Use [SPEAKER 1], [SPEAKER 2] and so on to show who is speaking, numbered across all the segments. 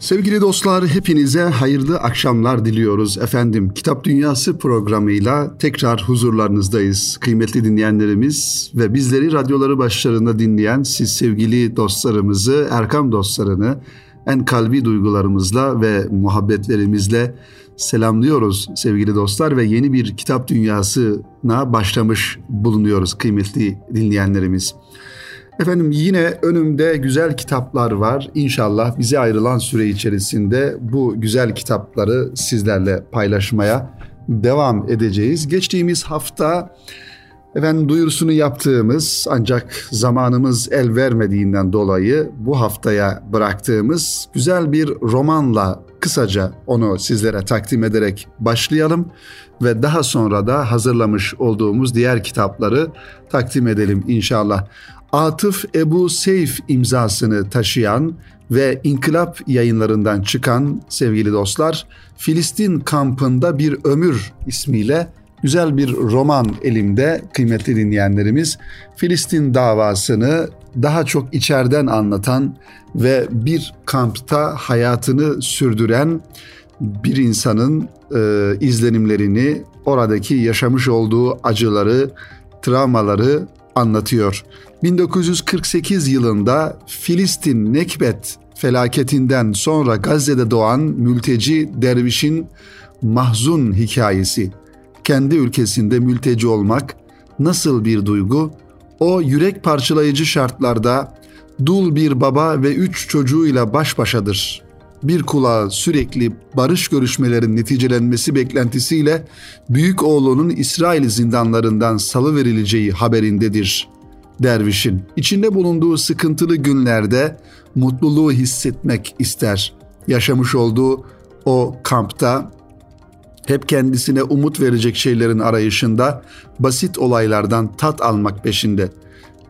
[SPEAKER 1] Sevgili dostlar hepinize hayırlı akşamlar diliyoruz efendim. Kitap Dünyası programıyla tekrar huzurlarınızdayız. Kıymetli dinleyenlerimiz ve bizleri radyoları başlarında dinleyen siz sevgili dostlarımızı, Erkam dostlarını en kalbi duygularımızla ve muhabbetlerimizle selamlıyoruz sevgili dostlar ve yeni bir kitap dünyasına başlamış bulunuyoruz kıymetli dinleyenlerimiz. Efendim yine önümde güzel kitaplar var. İnşallah bize ayrılan süre içerisinde bu güzel kitapları sizlerle paylaşmaya devam edeceğiz. Geçtiğimiz hafta efendim duyurusunu yaptığımız ancak zamanımız el vermediğinden dolayı bu haftaya bıraktığımız güzel bir romanla kısaca onu sizlere takdim ederek başlayalım ve daha sonra da hazırlamış olduğumuz diğer kitapları takdim edelim inşallah. Atıf Ebu Seyf imzasını taşıyan ve İnkılap yayınlarından çıkan sevgili dostlar Filistin kampında bir ömür ismiyle güzel bir roman elimde kıymetli dinleyenlerimiz. Filistin davasını daha çok içeriden anlatan ve bir kampta hayatını sürdüren bir insanın e, izlenimlerini, oradaki yaşamış olduğu acıları, travmaları anlatıyor. 1948 yılında Filistin Nekbet felaketinden sonra Gazze'de doğan mülteci dervişin mahzun hikayesi. Kendi ülkesinde mülteci olmak nasıl bir duygu? O yürek parçalayıcı şartlarda dul bir baba ve üç çocuğuyla baş başadır. Bir kulağı sürekli barış görüşmelerinin neticelenmesi beklentisiyle büyük oğlunun İsrail zindanlarından salı verileceği haberindedir dervişin. İçinde bulunduğu sıkıntılı günlerde mutluluğu hissetmek ister. Yaşamış olduğu o kampta hep kendisine umut verecek şeylerin arayışında basit olaylardan tat almak peşinde.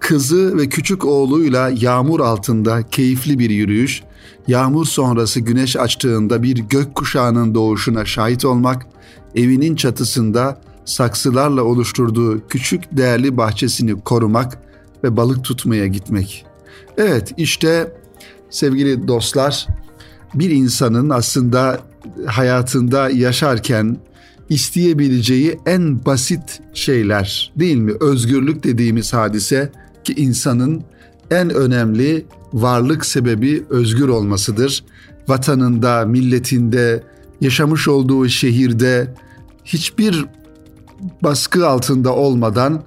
[SPEAKER 1] Kızı ve küçük oğluyla yağmur altında keyifli bir yürüyüş, yağmur sonrası güneş açtığında bir gök kuşağının doğuşuna şahit olmak, evinin çatısında saksılarla oluşturduğu küçük değerli bahçesini korumak ve balık tutmaya gitmek. Evet işte sevgili dostlar bir insanın aslında hayatında yaşarken isteyebileceği en basit şeyler değil mi? Özgürlük dediğimiz hadise ki insanın en önemli varlık sebebi özgür olmasıdır. Vatanında, milletinde, yaşamış olduğu şehirde hiçbir baskı altında olmadan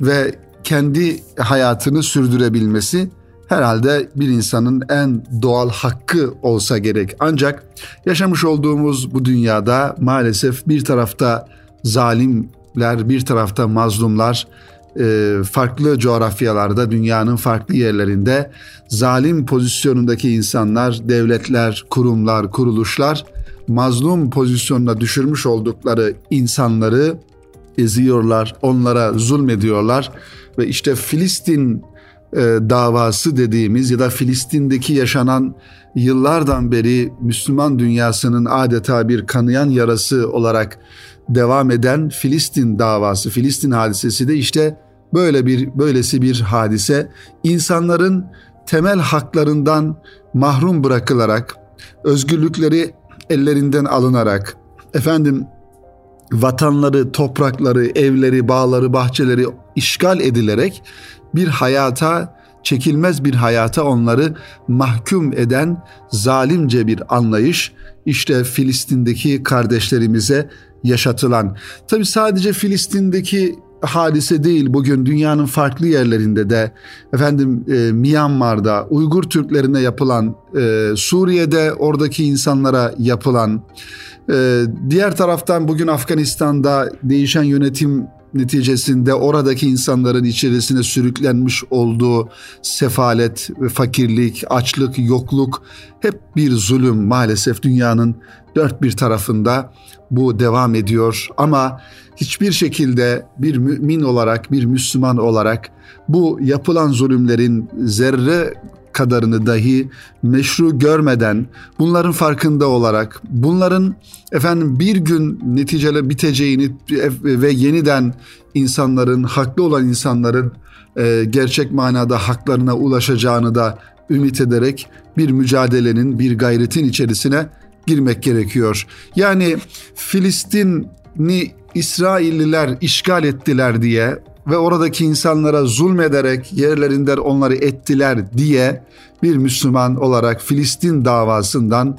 [SPEAKER 1] ve kendi hayatını sürdürebilmesi herhalde bir insanın en doğal hakkı olsa gerek. Ancak yaşamış olduğumuz bu dünyada maalesef bir tarafta zalimler, bir tarafta mazlumlar, e, farklı coğrafyalarda, dünyanın farklı yerlerinde zalim pozisyonundaki insanlar, devletler, kurumlar, kuruluşlar mazlum pozisyonuna düşürmüş oldukları insanları eziyorlar, onlara zulmediyorlar ve işte Filistin e, davası dediğimiz ya da Filistin'deki yaşanan yıllardan beri Müslüman dünyasının adeta bir kanayan yarası olarak devam eden Filistin davası, Filistin hadisesi de işte böyle bir böylesi bir hadise insanların temel haklarından mahrum bırakılarak özgürlükleri ellerinden alınarak efendim vatanları, toprakları, evleri, bağları, bahçeleri işgal edilerek bir hayata, çekilmez bir hayata onları mahkum eden zalimce bir anlayış işte Filistin'deki kardeşlerimize yaşatılan. Tabi sadece Filistin'deki hadise değil bugün dünyanın farklı yerlerinde de efendim e, Myanmar'da Uygur Türklerine yapılan e, Suriye'de oradaki insanlara yapılan e, diğer taraftan bugün Afganistan'da değişen yönetim neticesinde oradaki insanların içerisine sürüklenmiş olduğu sefalet, fakirlik, açlık, yokluk hep bir zulüm maalesef dünyanın dört bir tarafında bu devam ediyor. Ama hiçbir şekilde bir mümin olarak, bir Müslüman olarak bu yapılan zulümlerin zerre kadarını dahi meşru görmeden bunların farkında olarak bunların efendim bir gün neticele biteceğini ve yeniden insanların haklı olan insanların e, gerçek manada haklarına ulaşacağını da ümit ederek bir mücadelenin, bir gayretin içerisine girmek gerekiyor. Yani Filistin'i İsrailliler işgal ettiler diye ve oradaki insanlara zulmederek yerlerinden onları ettiler diye bir Müslüman olarak Filistin davasından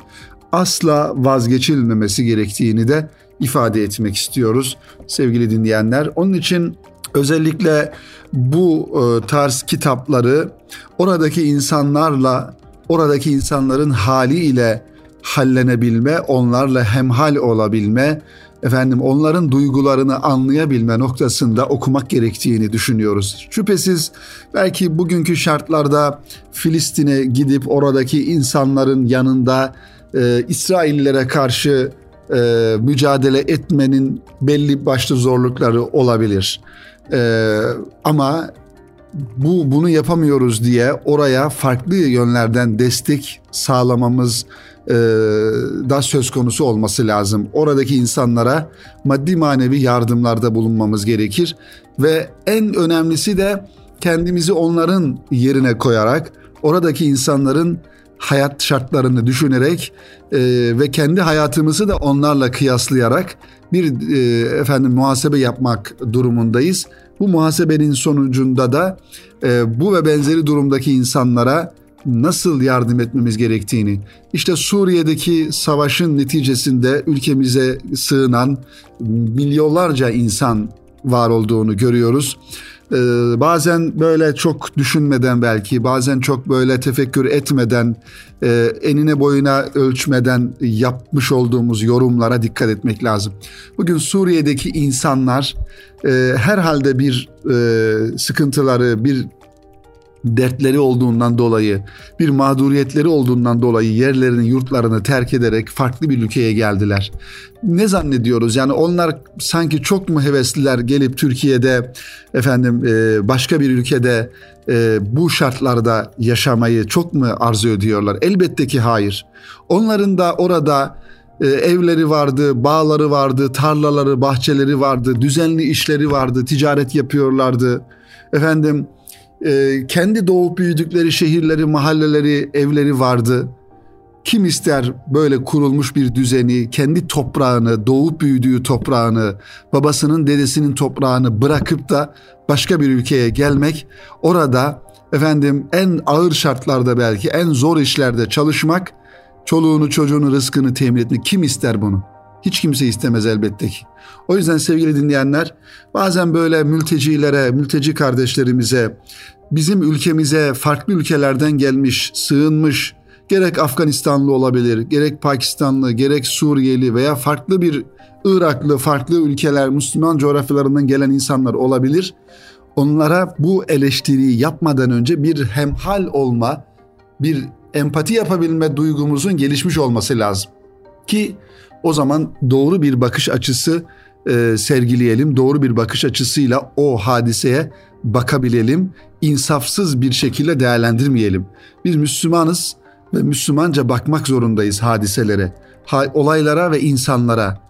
[SPEAKER 1] asla vazgeçilmemesi gerektiğini de ifade etmek istiyoruz sevgili dinleyenler. Onun için özellikle bu e, tarz kitapları oradaki insanlarla, oradaki insanların haliyle hallenebilme, onlarla hemhal olabilme, efendim onların duygularını anlayabilme noktasında okumak gerektiğini düşünüyoruz. Şüphesiz belki bugünkü şartlarda Filistin'e gidip oradaki insanların yanında e, İsraillere karşı e, mücadele etmenin belli başlı zorlukları olabilir. E, ama bu bunu yapamıyoruz diye oraya farklı yönlerden destek sağlamamız e, da söz konusu olması lazım. Oradaki insanlara maddi manevi yardımlarda bulunmamız gerekir ve en önemlisi de kendimizi onların yerine koyarak oradaki insanların hayat şartlarını düşünerek e, ve kendi hayatımızı da onlarla kıyaslayarak bir e, efendim muhasebe yapmak durumundayız. Bu muhasebenin sonucunda da e, bu ve benzeri durumdaki insanlara nasıl yardım etmemiz gerektiğini, işte Suriye'deki savaşın neticesinde ülkemize sığınan milyonlarca insan var olduğunu görüyoruz. Ee, bazen böyle çok düşünmeden belki, bazen çok böyle tefekkür etmeden, e, enine boyuna ölçmeden yapmış olduğumuz yorumlara dikkat etmek lazım. Bugün Suriye'deki insanlar e, herhalde bir e, sıkıntıları, bir dertleri olduğundan dolayı, bir mağduriyetleri olduğundan dolayı yerlerini, yurtlarını terk ederek farklı bir ülkeye geldiler. Ne zannediyoruz? Yani onlar sanki çok mu hevesliler gelip Türkiye'de efendim e, başka bir ülkede e, bu şartlarda yaşamayı çok mu arzu ediyorlar? Elbette ki hayır. Onların da orada e, evleri vardı, bağları vardı, tarlaları, bahçeleri vardı, düzenli işleri vardı, ticaret yapıyorlardı. Efendim e, kendi doğup büyüdükleri şehirleri, mahalleleri, evleri vardı. Kim ister böyle kurulmuş bir düzeni, kendi toprağını, doğup büyüdüğü toprağını, babasının, dedesinin toprağını bırakıp da başka bir ülkeye gelmek, orada efendim en ağır şartlarda belki en zor işlerde çalışmak, çoluğunu, çocuğunu, rızkını temin etmek kim ister bunu? Hiç kimse istemez elbette ki. O yüzden sevgili dinleyenler bazen böyle mültecilere, mülteci kardeşlerimize, bizim ülkemize farklı ülkelerden gelmiş, sığınmış, gerek Afganistanlı olabilir, gerek Pakistanlı, gerek Suriyeli veya farklı bir Iraklı, farklı ülkeler, Müslüman coğrafyalarından gelen insanlar olabilir. Onlara bu eleştiriyi yapmadan önce bir hemhal olma, bir empati yapabilme duygumuzun gelişmiş olması lazım. Ki o zaman doğru bir bakış açısı e, sergileyelim. Doğru bir bakış açısıyla o hadiseye bakabilelim. insafsız bir şekilde değerlendirmeyelim. Biz Müslümanız ve Müslümanca bakmak zorundayız hadiselere, ha, olaylara ve insanlara.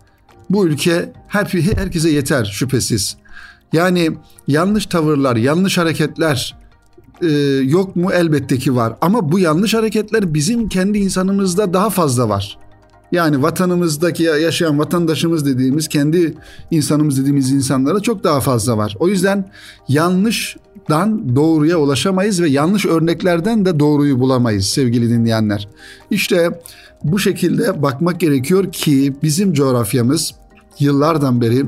[SPEAKER 1] Bu ülke her, herkese yeter şüphesiz. Yani yanlış tavırlar, yanlış hareketler e, yok mu? Elbette ki var. Ama bu yanlış hareketler bizim kendi insanımızda daha fazla var. Yani vatanımızdaki yaşayan vatandaşımız dediğimiz, kendi insanımız dediğimiz insanlara çok daha fazla var. O yüzden yanlıştan doğruya ulaşamayız ve yanlış örneklerden de doğruyu bulamayız sevgili dinleyenler. İşte bu şekilde bakmak gerekiyor ki bizim coğrafyamız yıllardan beri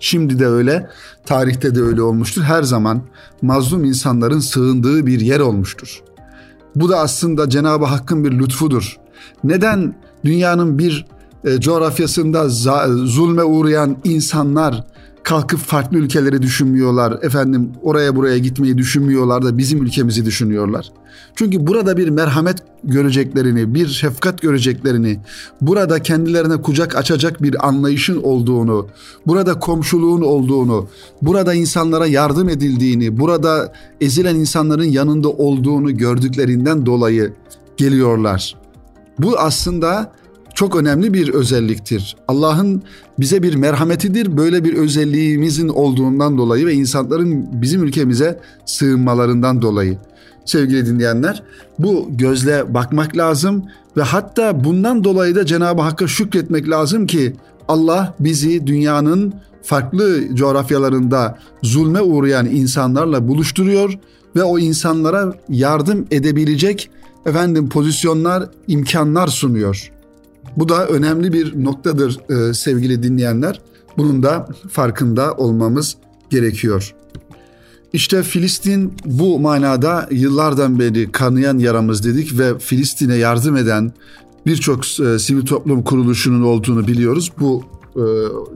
[SPEAKER 1] Şimdi de öyle, tarihte de öyle olmuştur. Her zaman mazlum insanların sığındığı bir yer olmuştur. Bu da aslında Cenab-ı Hakk'ın bir lütfudur. Neden dünyanın bir e, coğrafyasında zulme uğrayan insanlar kalkıp farklı ülkeleri düşünmüyorlar. Efendim oraya buraya gitmeyi düşünmüyorlar da bizim ülkemizi düşünüyorlar. Çünkü burada bir merhamet göreceklerini, bir şefkat göreceklerini, burada kendilerine kucak açacak bir anlayışın olduğunu, burada komşuluğun olduğunu, burada insanlara yardım edildiğini, burada ezilen insanların yanında olduğunu gördüklerinden dolayı geliyorlar. Bu aslında çok önemli bir özelliktir. Allah'ın bize bir merhametidir. Böyle bir özelliğimizin olduğundan dolayı ve insanların bizim ülkemize sığınmalarından dolayı. sevgili dinleyenler. Bu gözle bakmak lazım ve hatta bundan dolayı da Cenab-ı Hakk'a şükretmek lazım ki Allah bizi dünyanın farklı coğrafyalarında zulme uğrayan insanlarla buluşturuyor ve o insanlara yardım edebilecek efendim pozisyonlar, imkanlar sunuyor. Bu da önemli bir noktadır e, sevgili dinleyenler. Bunun da farkında olmamız gerekiyor. İşte Filistin bu manada yıllardan beri kanayan yaramız dedik ve Filistin'e yardım eden birçok e, sivil toplum kuruluşunun olduğunu biliyoruz. Bu e,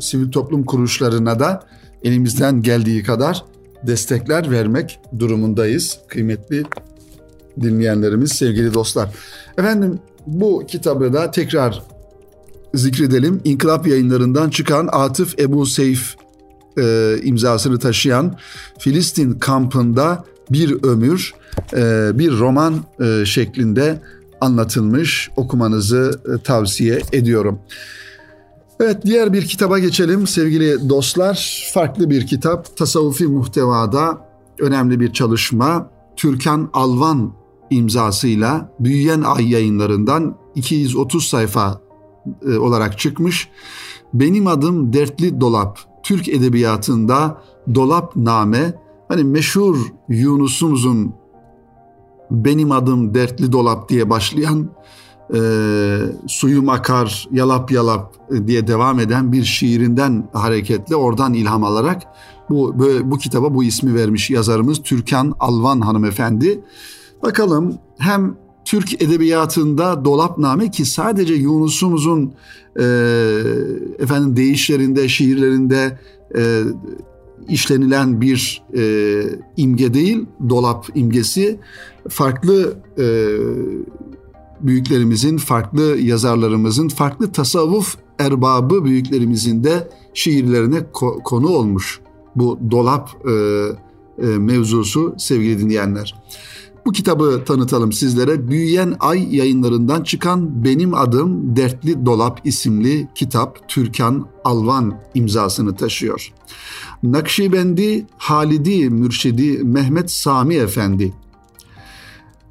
[SPEAKER 1] sivil toplum kuruluşlarına da elimizden geldiği kadar destekler vermek durumundayız kıymetli dinleyenlerimiz, sevgili dostlar. Efendim bu kitabı da tekrar zikredelim. İnkılap yayınlarından çıkan Atıf Ebu Seyf e, imzasını taşıyan Filistin kampında bir ömür e, bir roman e, şeklinde anlatılmış okumanızı e, tavsiye ediyorum. Evet diğer bir kitaba geçelim sevgili dostlar. Farklı bir kitap tasavvufi muhtevada önemli bir çalışma. Türkan Alvan imzasıyla Büyüyen Ay yayınlarından 230 sayfa e, olarak çıkmış. Benim adım Dertli Dolap. Türk edebiyatında Dolap Name hani meşhur Yunus'umuzun Benim adım Dertli Dolap diye başlayan e, suyum akar yalap yalap diye devam eden bir şiirinden hareketle oradan ilham alarak bu bu kitaba bu ismi vermiş yazarımız Türkan Alvan hanımefendi. Bakalım hem Türk edebiyatında dolapname ki sadece Yunus'umuzun e, efendim deyişlerinde, şiirlerinde e, işlenilen bir e, imge değil, dolap imgesi farklı e, büyüklerimizin, farklı yazarlarımızın, farklı tasavvuf erbabı büyüklerimizin de şiirlerine ko- konu olmuş bu dolap e, e, mevzusu sevgili dinleyenler. Bu kitabı tanıtalım sizlere. Büyüyen Ay yayınlarından çıkan Benim Adım Dertli Dolap isimli kitap Türkan Alvan imzasını taşıyor. Nakşibendi Halidi Mürşidi Mehmet Sami Efendi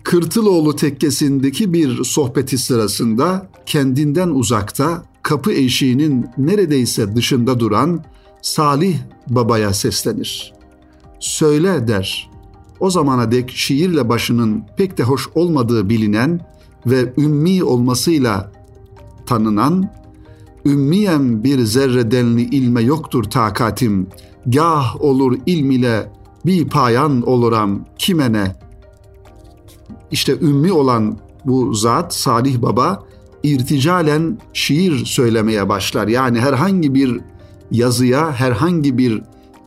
[SPEAKER 1] Kırtıloğlu tekkesindeki bir sohbeti sırasında kendinden uzakta kapı eşiğinin neredeyse dışında duran Salih Baba'ya seslenir. Söyle der. O zamana dek şiirle başının pek de hoş olmadığı bilinen ve ümmi olmasıyla tanınan, ümmiyem bir zerre denli ilme yoktur takatim, gah olur ilm ile bir payan oluram kimene işte ümmi olan bu zat Salih Baba irticalen şiir söylemeye başlar. Yani herhangi bir yazıya, herhangi bir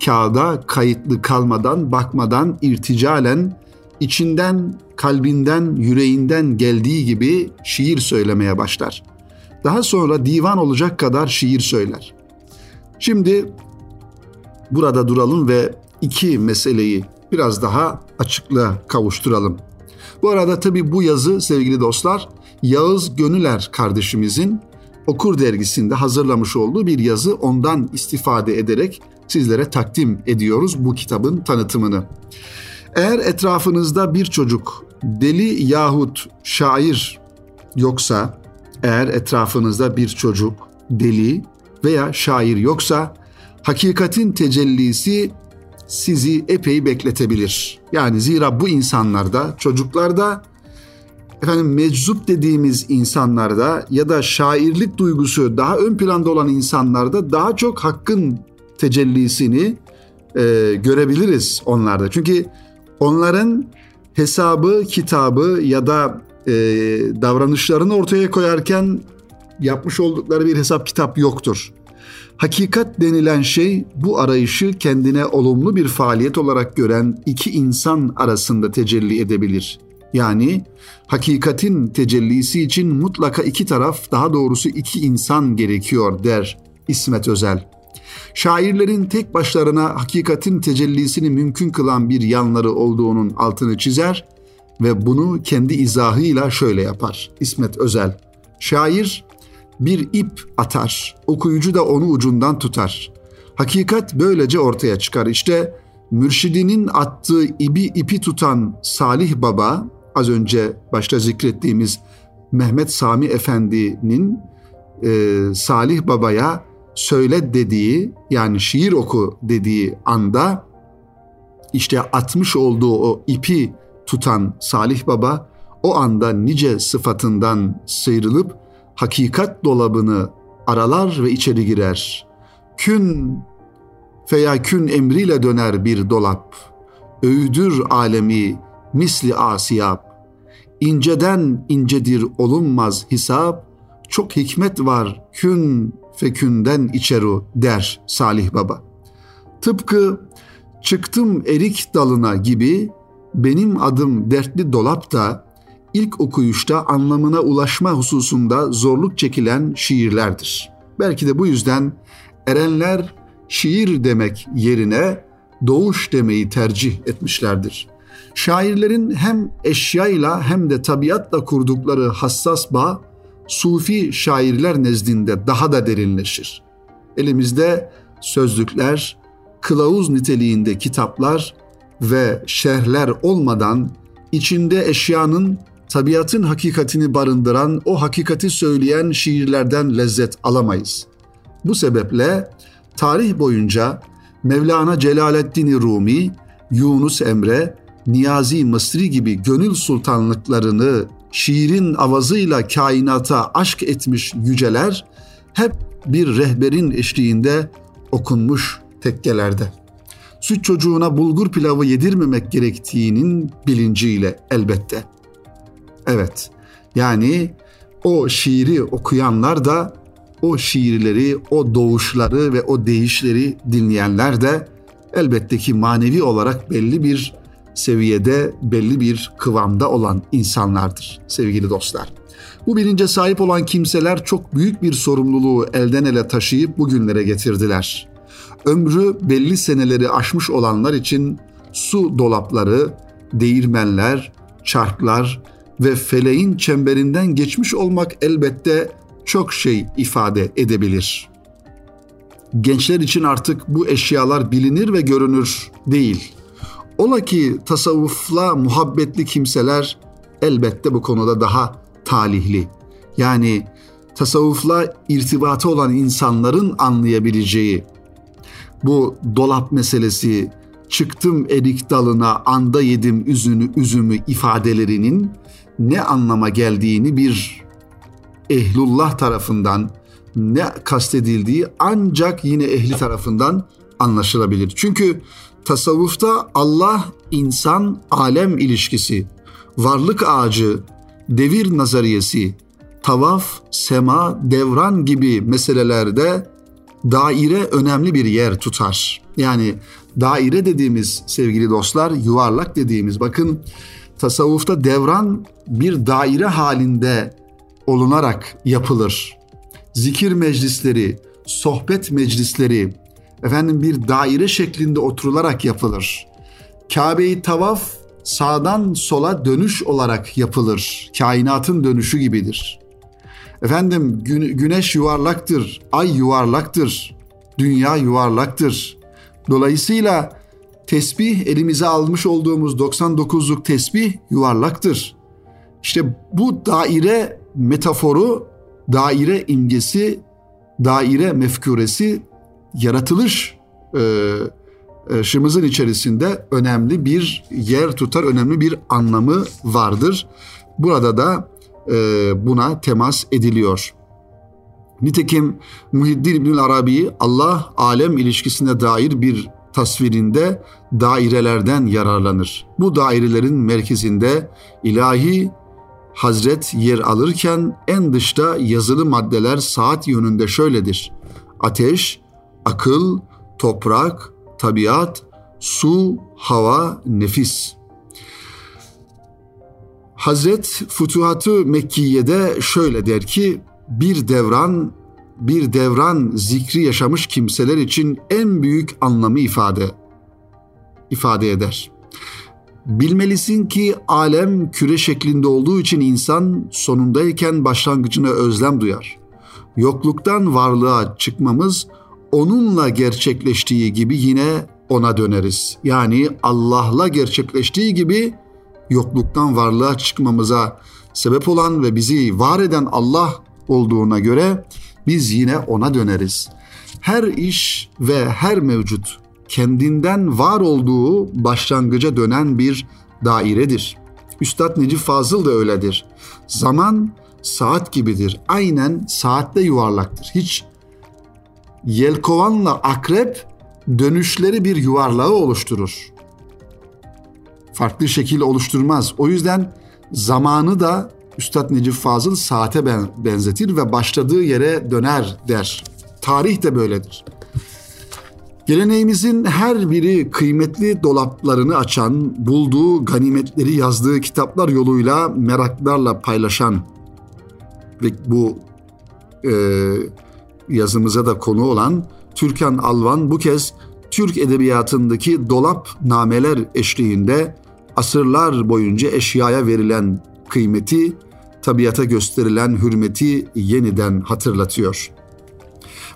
[SPEAKER 1] kağıda kayıtlı kalmadan, bakmadan irticalen içinden, kalbinden, yüreğinden geldiği gibi şiir söylemeye başlar. Daha sonra divan olacak kadar şiir söyler. Şimdi burada duralım ve iki meseleyi biraz daha açıklığa kavuşturalım. Bu arada tabii bu yazı sevgili dostlar Yağız Gönüler kardeşimizin Okur dergisinde hazırlamış olduğu bir yazı ondan istifade ederek sizlere takdim ediyoruz bu kitabın tanıtımını. Eğer etrafınızda bir çocuk deli yahut şair yoksa, eğer etrafınızda bir çocuk deli veya şair yoksa hakikatin tecellisi sizi epey bekletebilir. Yani zira bu insanlarda, çocuklarda efendim meczup dediğimiz insanlarda ya da şairlik duygusu daha ön planda olan insanlarda daha çok hakkın tecellisini e, görebiliriz onlarda. Çünkü onların hesabı, kitabı ya da e, davranışlarını ortaya koyarken yapmış oldukları bir hesap kitap yoktur. Hakikat denilen şey bu arayışı kendine olumlu bir faaliyet olarak gören iki insan arasında tecelli edebilir. Yani hakikatin tecellisi için mutlaka iki taraf, daha doğrusu iki insan gerekiyor der İsmet Özel. Şairlerin tek başlarına hakikatin tecellisini mümkün kılan bir yanları olduğunun altını çizer ve bunu kendi izahıyla şöyle yapar İsmet Özel. Şair bir ip atar, okuyucu da onu ucundan tutar. Hakikat böylece ortaya çıkar. İşte mürşidinin attığı ibi ipi tutan Salih Baba, az önce başta zikrettiğimiz Mehmet Sami Efendi'nin e, Salih Baba'ya söyle dediği yani şiir oku dediği anda işte atmış olduğu o ipi tutan Salih Baba o anda nice sıfatından sıyrılıp hakikat dolabını aralar ve içeri girer. Kün veya kün emriyle döner bir dolap. Öğüdür alemi misli asiyap. İnceden incedir olunmaz hesap. Çok hikmet var kün fekünden içeru der Salih Baba. Tıpkı çıktım erik dalına gibi benim adım dertli dolap da ilk okuyuşta anlamına ulaşma hususunda zorluk çekilen şiirlerdir. Belki de bu yüzden erenler şiir demek yerine doğuş demeyi tercih etmişlerdir. Şairlerin hem eşyayla hem de tabiatla kurdukları hassas bağ sufi şairler nezdinde daha da derinleşir. Elimizde sözlükler, kılavuz niteliğinde kitaplar ve şerhler olmadan içinde eşyanın tabiatın hakikatini barındıran o hakikati söyleyen şiirlerden lezzet alamayız. Bu sebeple tarih boyunca Mevlana Celaleddin Rumi, Yunus Emre, Niyazi Mısri gibi gönül sultanlıklarını şiirin avazıyla kainata aşk etmiş yüceler hep bir rehberin eşliğinde okunmuş tekkelerde. Süt çocuğuna bulgur pilavı yedirmemek gerektiğinin bilinciyle elbette. Evet, yani o şiiri okuyanlar da o şiirleri, o doğuşları ve o değişleri dinleyenler de elbette ki manevi olarak belli bir seviyede, belli bir kıvamda olan insanlardır sevgili dostlar. Bu bilince sahip olan kimseler çok büyük bir sorumluluğu elden ele taşıyıp bugünlere getirdiler. Ömrü belli seneleri aşmış olanlar için su dolapları, değirmenler, çarklar ve feleğin çemberinden geçmiş olmak elbette çok şey ifade edebilir. Gençler için artık bu eşyalar bilinir ve görünür değil. Ola ki tasavvufla muhabbetli kimseler elbette bu konuda daha talihli. Yani tasavvufla irtibatı olan insanların anlayabileceği bu dolap meselesi, çıktım erik dalına anda yedim üzünü üzümü ifadelerinin ne anlama geldiğini bir ehlullah tarafından ne kastedildiği ancak yine ehli tarafından anlaşılabilir. Çünkü tasavvufta Allah, insan, alem ilişkisi, varlık ağacı, devir nazariyesi, tavaf, sema, devran gibi meselelerde daire önemli bir yer tutar. Yani daire dediğimiz sevgili dostlar yuvarlak dediğimiz bakın tasavvufta devran bir daire halinde olunarak yapılır. Zikir meclisleri, sohbet meclisleri efendim bir daire şeklinde oturularak yapılır. Kabe'yi tavaf sağdan sola dönüş olarak yapılır. Kainatın dönüşü gibidir. Efendim gü- güneş yuvarlaktır, ay yuvarlaktır, dünya yuvarlaktır. Dolayısıyla tesbih elimize almış olduğumuz 99'luk tesbih yuvarlaktır. İşte bu daire metaforu, daire imgesi, daire mefkuresi yaratılış e, e, şımızın içerisinde önemli bir yer tutar, önemli bir anlamı vardır. Burada da e, buna temas ediliyor. Nitekim Muhiddin İbnül Arabi Allah alem ilişkisine dair bir tasvirinde dairelerden yararlanır. Bu dairelerin merkezinde ilahi Hazret yer alırken en dışta yazılı maddeler saat yönünde şöyledir. Ateş, akıl, toprak, tabiat, su, hava, nefis. Hazret Futuhatı Mekkiye'de şöyle der ki bir devran bir devran zikri yaşamış kimseler için en büyük anlamı ifade ifade eder. Bilmelisin ki alem küre şeklinde olduğu için insan sonundayken başlangıcına özlem duyar. Yokluktan varlığa çıkmamız onunla gerçekleştiği gibi yine ona döneriz. Yani Allah'la gerçekleştiği gibi yokluktan varlığa çıkmamıza sebep olan ve bizi var eden Allah olduğuna göre biz yine ona döneriz. Her iş ve her mevcut kendinden var olduğu başlangıca dönen bir dairedir. Üstad Necip Fazıl da öyledir. Zaman saat gibidir. Aynen saatte yuvarlaktır. Hiç yelkovanla akrep dönüşleri bir yuvarlağı oluşturur. Farklı şekil oluşturmaz. O yüzden zamanı da Üstad Necip Fazıl saate benzetir ve başladığı yere döner der. Tarih de böyledir. Geleneğimizin her biri kıymetli dolaplarını açan, bulduğu ganimetleri yazdığı kitaplar yoluyla meraklarla paylaşan ve bu e, yazımıza da konu olan Türkan Alvan bu kez Türk edebiyatındaki dolap nameler eşliğinde asırlar boyunca eşyaya verilen kıymeti, tabiata gösterilen hürmeti yeniden hatırlatıyor.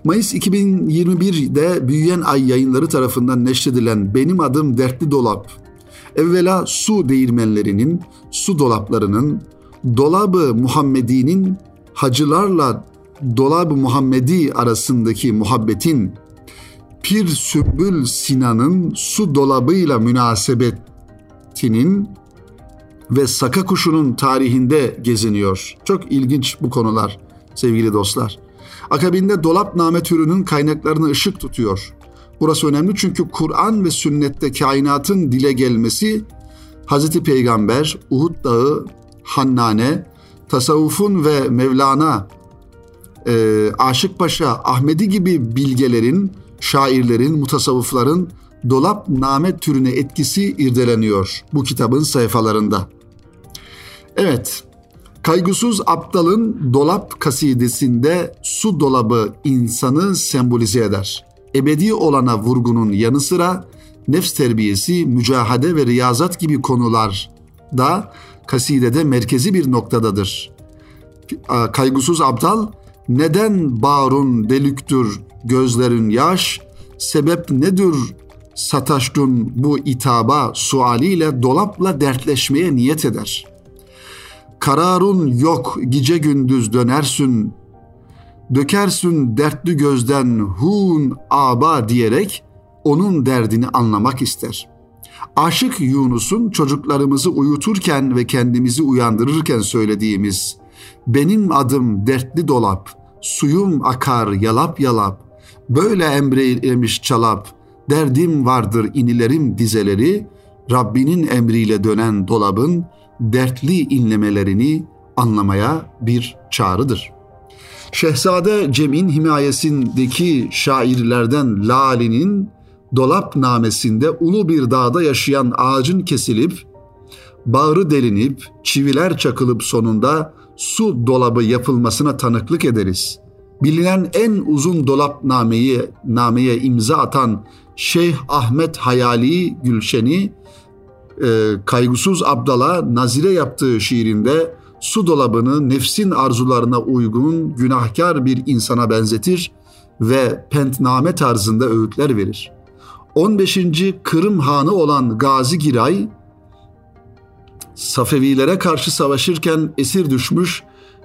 [SPEAKER 1] Mayıs 2021'de Büyüyen Ay yayınları tarafından neşredilen Benim Adım Dertli Dolap, evvela su değirmenlerinin, su dolaplarının, dolabı Muhammedi'nin hacılarla dolabı Muhammedi arasındaki muhabbetin, Pir Sümbül Sinan'ın su dolabıyla münasebetinin ve Saka Kuşu'nun tarihinde geziniyor. Çok ilginç bu konular sevgili dostlar. Akabinde dolapname türünün kaynaklarına ışık tutuyor. Burası önemli çünkü Kur'an ve sünnette kainatın dile gelmesi Hz. Peygamber, Uhud Dağı, Hannane, tasavvufun ve Mevlana, e, Aşık Paşa, Ahmedi gibi bilgelerin, şairlerin, mutasavvıfların dolap name türüne etkisi irdeleniyor bu kitabın sayfalarında. Evet, Kaygısız Aptal'ın Dolap kasidesinde su dolabı insanı sembolize eder. Ebedi olana vurgunun yanı sıra nefs terbiyesi, mücahade ve riyazat gibi konular da kasidede merkezi bir noktadadır. Kaygısız Aptal, neden bağrun delüktür gözlerin yaş, sebep nedir sataştun bu itaba sualiyle dolapla dertleşmeye niyet eder.'' Kararun yok gece gündüz dönersün, dökersün dertli gözden hun aba diyerek onun derdini anlamak ister. Aşık Yunus'un çocuklarımızı uyuturken ve kendimizi uyandırırken söylediğimiz benim adım dertli dolap, suyum akar yalap yalap, böyle emreylemiş çalap, derdim vardır inilerim dizeleri, Rabbinin emriyle dönen dolabın dertli inlemelerini anlamaya bir çağrıdır. Şehzade Cem'in himayesindeki şairlerden Lali'nin dolap namesinde ulu bir dağda yaşayan ağacın kesilip, bağrı delinip, çiviler çakılıp sonunda su dolabı yapılmasına tanıklık ederiz. Bilinen en uzun dolap nameyi, nameye imza atan Şeyh Ahmet Hayali Gülşen'i e, Kaygısız Abdal'a Nazire yaptığı şiirinde su dolabını nefsin arzularına uygun günahkar bir insana benzetir ve pentname tarzında öğütler verir. 15. Kırım Hanı olan Gazi Giray, Safevilere karşı savaşırken esir düşmüş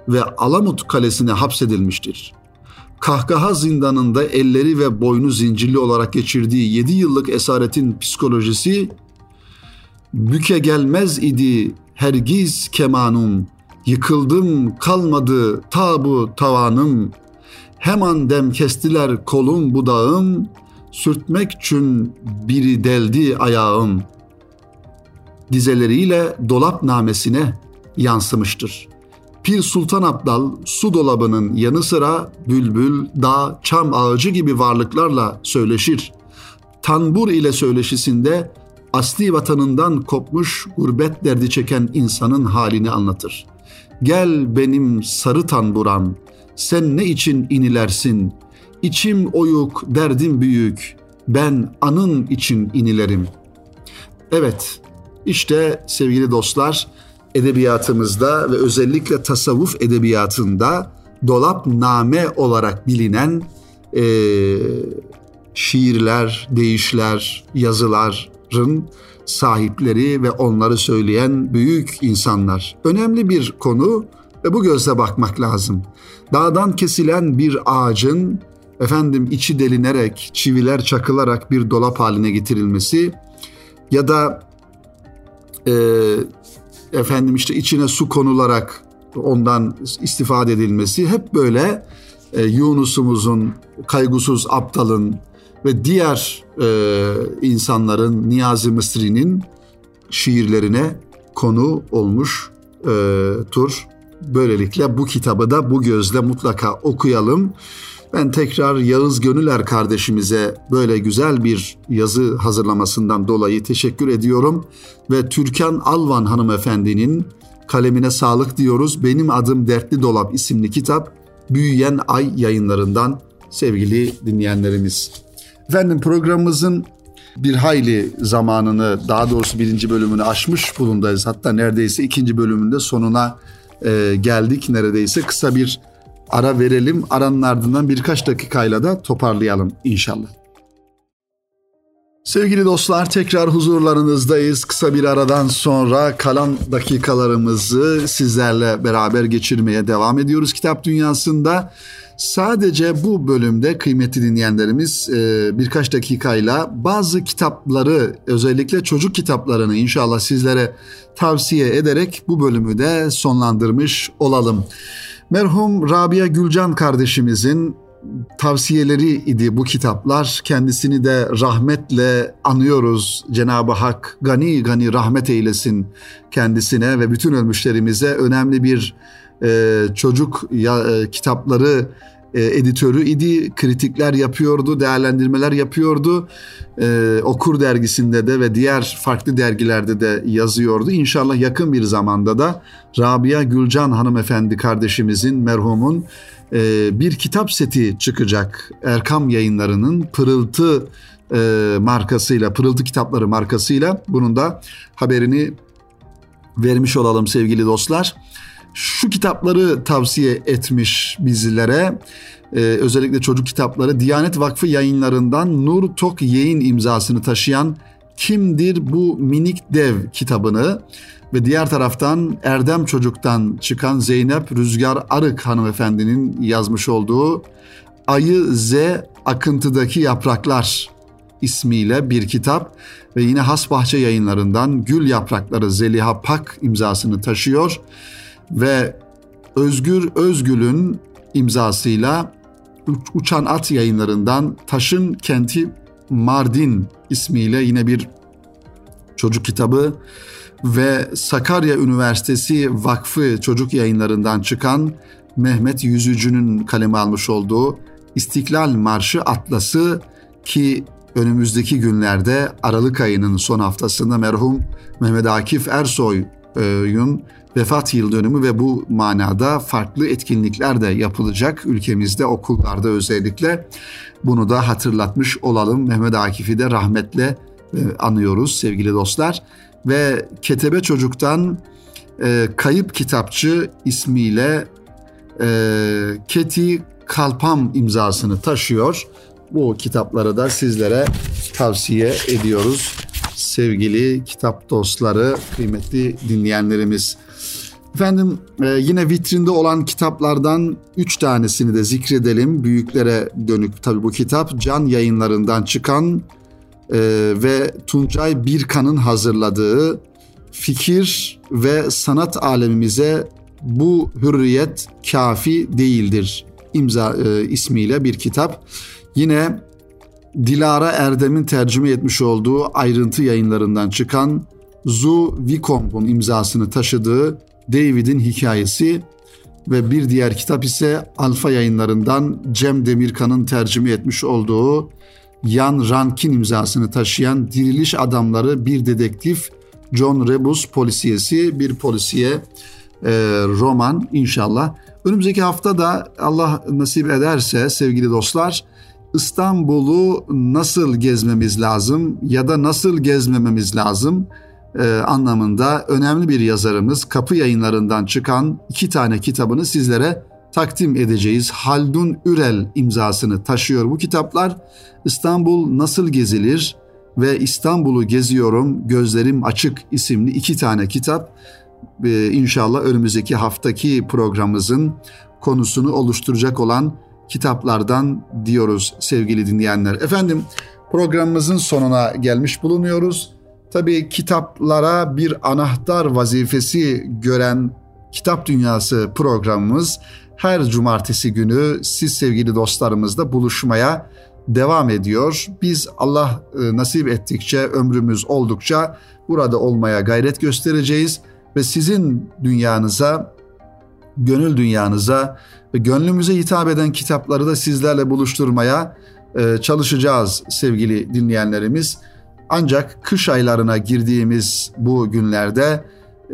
[SPEAKER 1] ve Alamut Kalesi'ne hapsedilmiştir. Kahkaha zindanında elleri ve boynu zincirli olarak geçirdiği 7 yıllık esaretin psikolojisi Büke gelmez idi hergiz kemanım, Yıkıldım kalmadı tabu tavanım, Hemen dem kestiler kolum budağım, Sürtmek çün biri deldi ayağım. Dizeleriyle dolap namesine yansımıştır. Pir Sultan Abdal su dolabının yanı sıra bülbül, dağ, çam ağacı gibi varlıklarla söyleşir. Tanbur ile söyleşisinde asli vatanından kopmuş gurbet derdi çeken insanın halini anlatır. Gel benim sarı tanburam, sen ne için inilersin? İçim oyuk, derdim büyük, ben anın için inilerim. Evet, işte sevgili dostlar, edebiyatımızda ve özellikle tasavvuf edebiyatında dolap name olarak bilinen e, şiirler, deyişler, yazıların sahipleri ve onları söyleyen büyük insanlar. Önemli bir konu ve bu gözle bakmak lazım. Dağdan kesilen bir ağacın efendim içi delinerek, çiviler çakılarak bir dolap haline getirilmesi ya da e, efendim işte içine su konularak ondan istifade edilmesi hep böyle e, Yunus'umuzun, kaygısız aptalın ve diğer e, insanların Niyazi Mısri'nin şiirlerine konu olmuş e, tur. Böylelikle bu kitabı da bu gözle mutlaka okuyalım. Ben tekrar Yağız Gönüler kardeşimize böyle güzel bir yazı hazırlamasından dolayı teşekkür ediyorum. Ve Türkan Alvan hanımefendinin kalemine sağlık diyoruz. Benim Adım Dertli Dolap isimli kitap Büyüyen Ay yayınlarından sevgili dinleyenlerimiz. Efendim programımızın bir hayli zamanını daha doğrusu birinci bölümünü aşmış bulundayız. Hatta neredeyse ikinci bölümünde sonuna e, geldik neredeyse. Kısa bir ara verelim. Aranın ardından birkaç dakikayla da toparlayalım inşallah. Sevgili dostlar tekrar huzurlarınızdayız. Kısa bir aradan sonra kalan dakikalarımızı sizlerle beraber geçirmeye devam ediyoruz kitap dünyasında. Sadece bu bölümde kıymetli dinleyenlerimiz e, birkaç dakikayla bazı kitapları özellikle çocuk kitaplarını inşallah sizlere tavsiye ederek bu bölümü de sonlandırmış olalım. Merhum Rabia Gülcan kardeşimizin tavsiyeleri idi bu kitaplar. Kendisini de rahmetle anıyoruz. Cenab-ı Hak gani gani rahmet eylesin kendisine ve bütün ölmüşlerimize önemli bir e, çocuk ya, e, kitapları e, editörü idi. Kritikler yapıyordu, değerlendirmeler yapıyordu. E, Okur dergisinde de ve diğer farklı dergilerde de yazıyordu. İnşallah yakın bir zamanda da Rabia Gülcan hanımefendi kardeşimizin, merhumun e, bir kitap seti çıkacak. Erkam yayınlarının Pırıltı e, markasıyla, Pırıltı kitapları markasıyla bunun da haberini vermiş olalım sevgili dostlar şu kitapları tavsiye etmiş bizlere. Ee, özellikle çocuk kitapları Diyanet Vakfı yayınlarından Nur Tok Yayın imzasını taşıyan Kimdir Bu Minik Dev kitabını ve diğer taraftan Erdem Çocuk'tan çıkan Zeynep Rüzgar Arık hanımefendinin yazmış olduğu Ayı Z Akıntıdaki Yapraklar ismiyle bir kitap ve yine Hasbahçe yayınlarından Gül Yaprakları Zeliha Pak imzasını taşıyor ve Özgür Özgül'ün imzasıyla Uçan At yayınlarından Taşın Kenti Mardin ismiyle yine bir çocuk kitabı ve Sakarya Üniversitesi Vakfı çocuk yayınlarından çıkan Mehmet Yüzücü'nün kaleme almış olduğu İstiklal Marşı Atlası ki önümüzdeki günlerde Aralık ayının son haftasında merhum Mehmet Akif Ersoy'un vefat yıl dönümü ve bu manada farklı etkinlikler de yapılacak ülkemizde okullarda özellikle. Bunu da hatırlatmış olalım. Mehmet Akif'i de rahmetle e, anıyoruz sevgili dostlar. Ve Ketebe Çocuk'tan e, Kayıp Kitapçı ismiyle e, Keti Kalpam imzasını taşıyor. Bu kitapları da sizlere tavsiye ediyoruz sevgili kitap dostları, kıymetli dinleyenlerimiz. Efendim e, yine vitrinde olan kitaplardan üç tanesini de zikredelim. Büyüklere dönük tabi bu kitap. Can yayınlarından çıkan e, ve Tuncay Birkan'ın hazırladığı fikir ve sanat alemimize bu hürriyet kafi değildir imza e, ismiyle bir kitap. Yine Dilara Erdem'in tercüme etmiş olduğu ayrıntı yayınlarından çıkan Zu Vicomb'un imzasını taşıdığı David'in hikayesi ve bir diğer kitap ise Alfa yayınlarından Cem Demirkan'ın tercüme etmiş olduğu Yan Rankin imzasını taşıyan Diriliş Adamları bir dedektif John Rebus polisiyesi bir polisiye e, roman inşallah. Önümüzdeki hafta da Allah nasip ederse sevgili dostlar İstanbul'u nasıl gezmemiz lazım ya da nasıl gezmememiz lazım e, anlamında önemli bir yazarımız Kapı Yayınlarından çıkan iki tane kitabını sizlere takdim edeceğiz. Haldun Ürel imzasını taşıyor bu kitaplar. İstanbul Nasıl Gezilir ve İstanbul'u Geziyorum Gözlerim Açık isimli iki tane kitap. Ee, inşallah önümüzdeki haftaki programımızın konusunu oluşturacak olan kitaplardan diyoruz sevgili dinleyenler. Efendim programımızın sonuna gelmiş bulunuyoruz. Tabii kitaplara bir anahtar vazifesi gören Kitap Dünyası programımız her cumartesi günü siz sevgili dostlarımızla buluşmaya devam ediyor. Biz Allah e, nasip ettikçe, ömrümüz oldukça burada olmaya gayret göstereceğiz ve sizin dünyanıza, gönül dünyanıza ve gönlümüze hitap eden kitapları da sizlerle buluşturmaya e, çalışacağız sevgili dinleyenlerimiz. Ancak kış aylarına girdiğimiz bu günlerde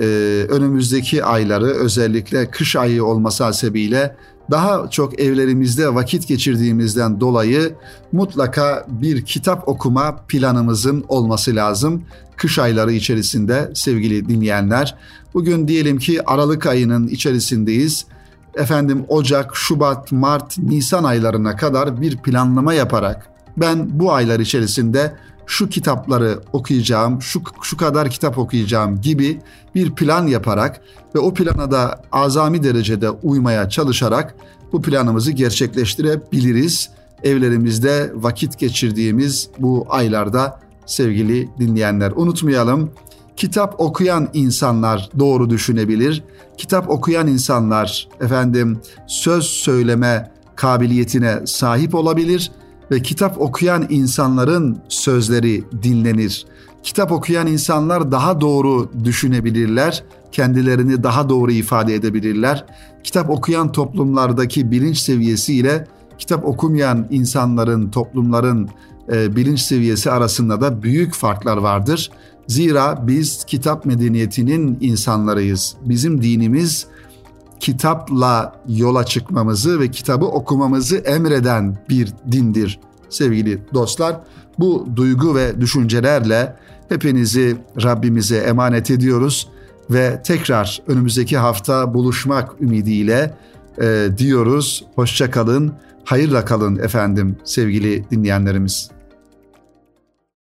[SPEAKER 1] e, önümüzdeki ayları özellikle kış ayı olması hasebiyle daha çok evlerimizde vakit geçirdiğimizden dolayı mutlaka bir kitap okuma planımızın olması lazım. Kış ayları içerisinde sevgili dinleyenler. Bugün diyelim ki Aralık ayının içerisindeyiz. Efendim Ocak, Şubat, Mart, Nisan aylarına kadar bir planlama yaparak ben bu aylar içerisinde şu kitapları okuyacağım, şu, şu kadar kitap okuyacağım gibi bir plan yaparak ve o plana da azami derecede uymaya çalışarak bu planımızı gerçekleştirebiliriz. Evlerimizde vakit geçirdiğimiz bu aylarda sevgili dinleyenler unutmayalım. Kitap okuyan insanlar doğru düşünebilir. Kitap okuyan insanlar efendim söz söyleme kabiliyetine sahip olabilir ve kitap okuyan insanların sözleri dinlenir. Kitap okuyan insanlar daha doğru düşünebilirler, kendilerini daha doğru ifade edebilirler. Kitap okuyan toplumlardaki bilinç seviyesi ile kitap okumayan insanların, toplumların e, bilinç seviyesi arasında da büyük farklar vardır. Zira biz kitap medeniyetinin insanlarıyız. Bizim dinimiz kitapla yola çıkmamızı ve kitabı okumamızı emreden bir dindir sevgili dostlar. Bu duygu ve düşüncelerle hepinizi Rabbimize emanet ediyoruz ve tekrar önümüzdeki hafta buluşmak ümidiyle e, diyoruz. Hoşça kalın, hayırla kalın efendim sevgili dinleyenlerimiz.